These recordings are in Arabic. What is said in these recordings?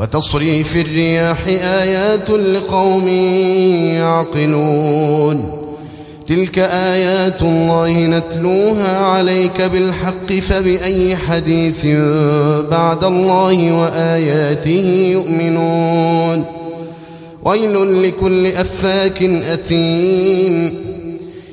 وتصريف الرياح آيات لقوم يعقلون. تلك آيات الله نتلوها عليك بالحق فبأي حديث بعد الله وآياته يؤمنون. ويل لكل أفاك أثيم.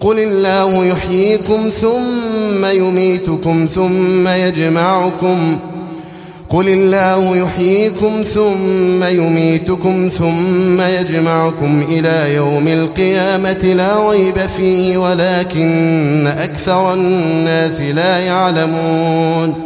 قل الله يحييكم ثم يميتكم ثم يجمعكم قل الله يحييكم ثم يميتكم ثم يجمعكم إلى يوم القيامة لا ريب فيه ولكن أكثر الناس لا يعلمون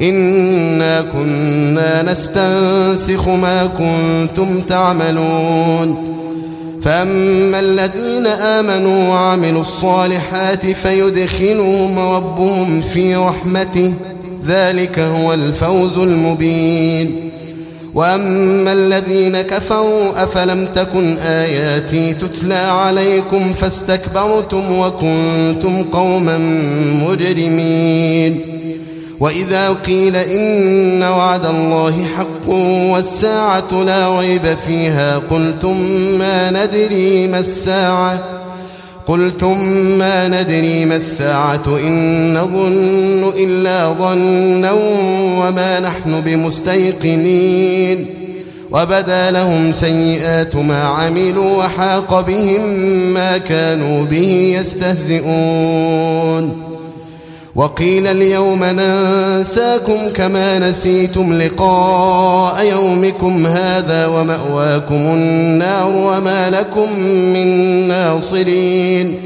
إنا كنا نستنسخ ما كنتم تعملون فأما الذين آمنوا وعملوا الصالحات فيدخلهم ربهم في رحمته ذلك هو الفوز المبين وأما الذين كفروا أفلم تكن آياتي تتلى عليكم فاستكبرتم وكنتم قوما مجرمين وإذا قيل إن وعد الله حق والساعة لا ريب فيها قلتم ما ندري ما الساعة؟ قلتم ما ندري ما الساعة؟ إن نظن إلا ظنا وما نحن بمستيقنين. وبدا لهم سيئات ما عملوا وحاق بهم ما كانوا به يستهزئون. وقيل اليوم ننساكم كما نسيتم لقاء يومكم هذا ومأواكم النار وما لكم من ناصرين.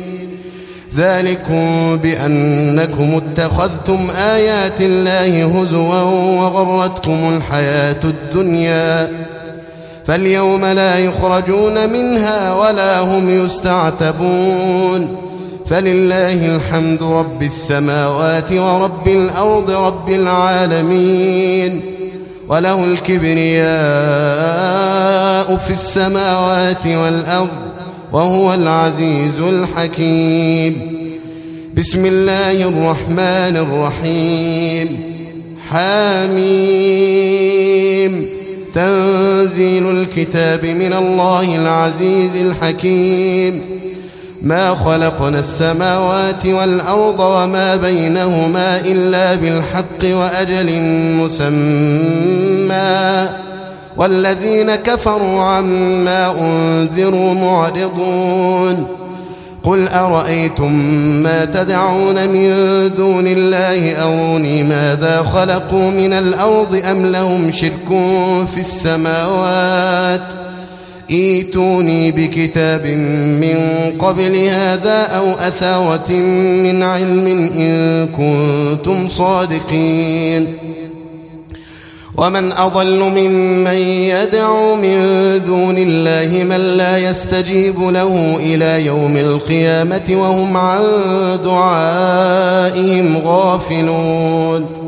ذلكم بأنكم اتخذتم آيات الله هزوا وغرتكم الحياة الدنيا. فاليوم لا يخرجون منها ولا هم يستعتبون. فلله الحمد رب السماوات ورب الأرض رب العالمين وله الكبرياء في السماوات والأرض وهو العزيز الحكيم. بسم الله الرحمن الرحيم. حاميم تنزيل الكتاب من الله العزيز الحكيم. ما خلقنا السماوات والأرض وما بينهما إلا بالحق وأجل مسمى. والذين كفروا عما أنذروا معرضون. قل أرأيتم ما تدعون من دون الله أروني ماذا خلقوا من الأرض أم لهم شرك في السماوات ۖ؟ ايتوني بكتاب من قبل هذا أو أثارة من علم إن كنتم صادقين. ومن أضل ممن يدعو من دون الله من لا يستجيب له إلى يوم القيامة وهم عن دعائهم غافلون.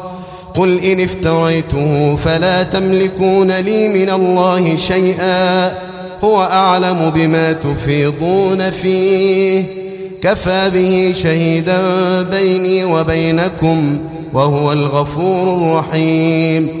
قل إن افتريته فلا تملكون لي من الله شيئا. هو أعلم بما تفيضون فيه. كفى به شهيدا بيني وبينكم وهو الغفور الرحيم.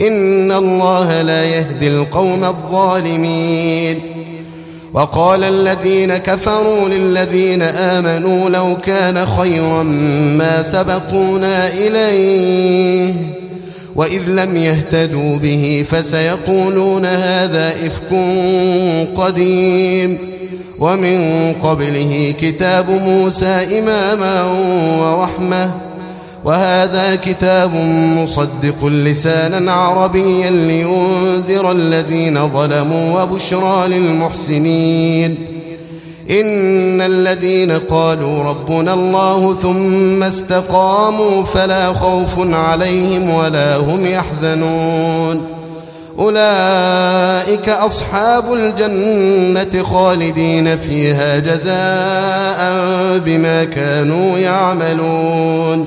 إن الله لا يهدي القوم الظالمين. وقال الذين كفروا للذين آمنوا لو كان خيرا ما سبقونا إليه وإذ لم يهتدوا به فسيقولون هذا إفك قديم. ومن قبله كتاب موسى إماما ورحمه وهذا كتاب مصدق لسانا عربيا لينذر الذين ظلموا وبشرى للمحسنين. إن الذين قالوا ربنا الله ثم استقاموا فلا خوف عليهم ولا هم يحزنون. أولئك أصحاب الجنة خالدين فيها جزاء بما كانوا يعملون.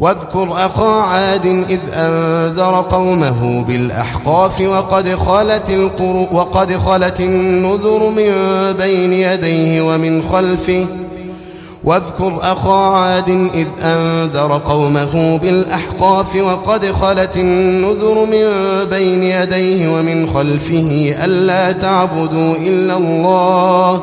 واذكر أخا عاد إذ أنذر قومه بالأحقاف وقد خلت, القر وقد خلت النذر من بين يديه ومن خلفه. واذكر أخا عاد إذ أنذر قومه بالأحقاف وقد خلت النذر من بين يديه ومن خلفه ألا تعبدوا إلا الله.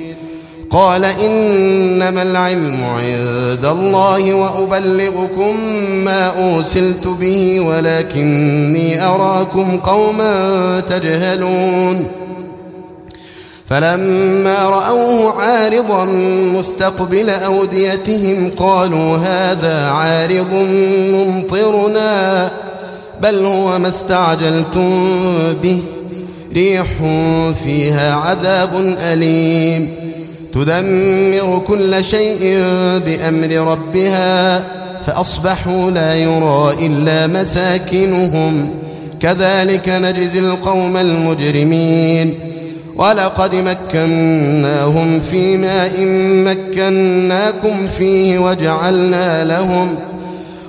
قال إنما العلم عند الله وأبلغكم ما أوسلت به ولكني أراكم قوما تجهلون. فلما رأوه عارضا مستقبل أوديتهم قالوا هذا عارض ممطرنا بل هو ما استعجلتم به. ريح فيها عذاب أليم. تدمر كل شيء بأمر ربها فأصبحوا لا يرى إلا مساكنهم. كذلك نجزي القوم المجرمين. ولقد مكناهم في ماء مكناكم فيه وجعلنا لهم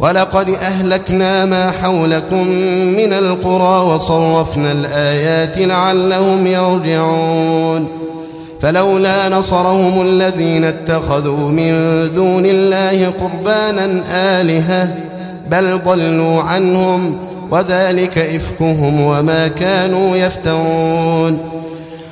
ولقد أهلكنا ما حولكم من القرى وصرفنا الآيات لعلهم يرجعون. فلولا نصرهم الذين اتخذوا من دون الله قربانا آلهة بل ضلوا عنهم وذلك إفكهم وما كانوا يفترون.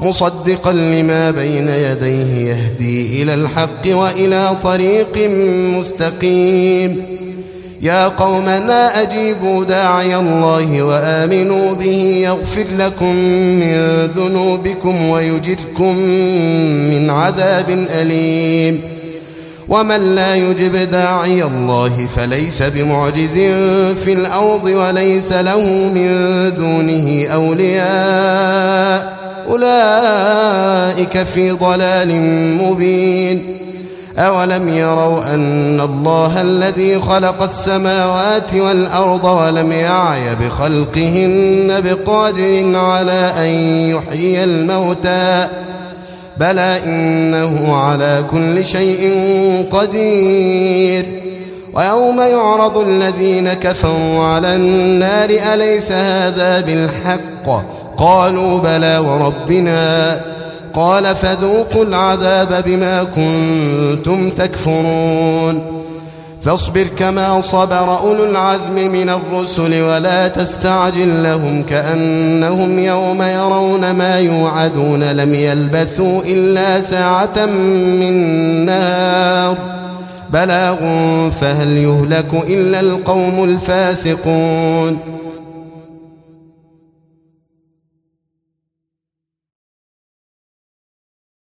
مصدقا لما بين يديه يهدي إلى الحق وإلى طريق مستقيم. يا قومنا أجيبوا داعي الله وآمنوا به يغفر لكم من ذنوبكم ويجركم من عذاب أليم. ومن لا يجب داعي الله فليس بمعجز في الأرض وليس له من دونه أولياء. أولئك في ضلال مبين. أولم يروا أن الله الذي خلق السماوات والأرض ولم يعي بخلقهن بقادر على أن يحيي الموتى؟ بلى إنه على كل شيء قدير. ويوم يعرض الذين كفروا على النار أليس هذا بالحق؟ قالوا بلى وربنا. قال فذوقوا العذاب بما كنتم تكفرون. فاصبر كما صبر أولو العزم من الرسل ولا تستعجل لهم كأنهم يوم يرون ما يوعدون. لم يلبثوا إلا ساعة من نار. بلاغ فهل يهلك إلا القوم الفاسقون.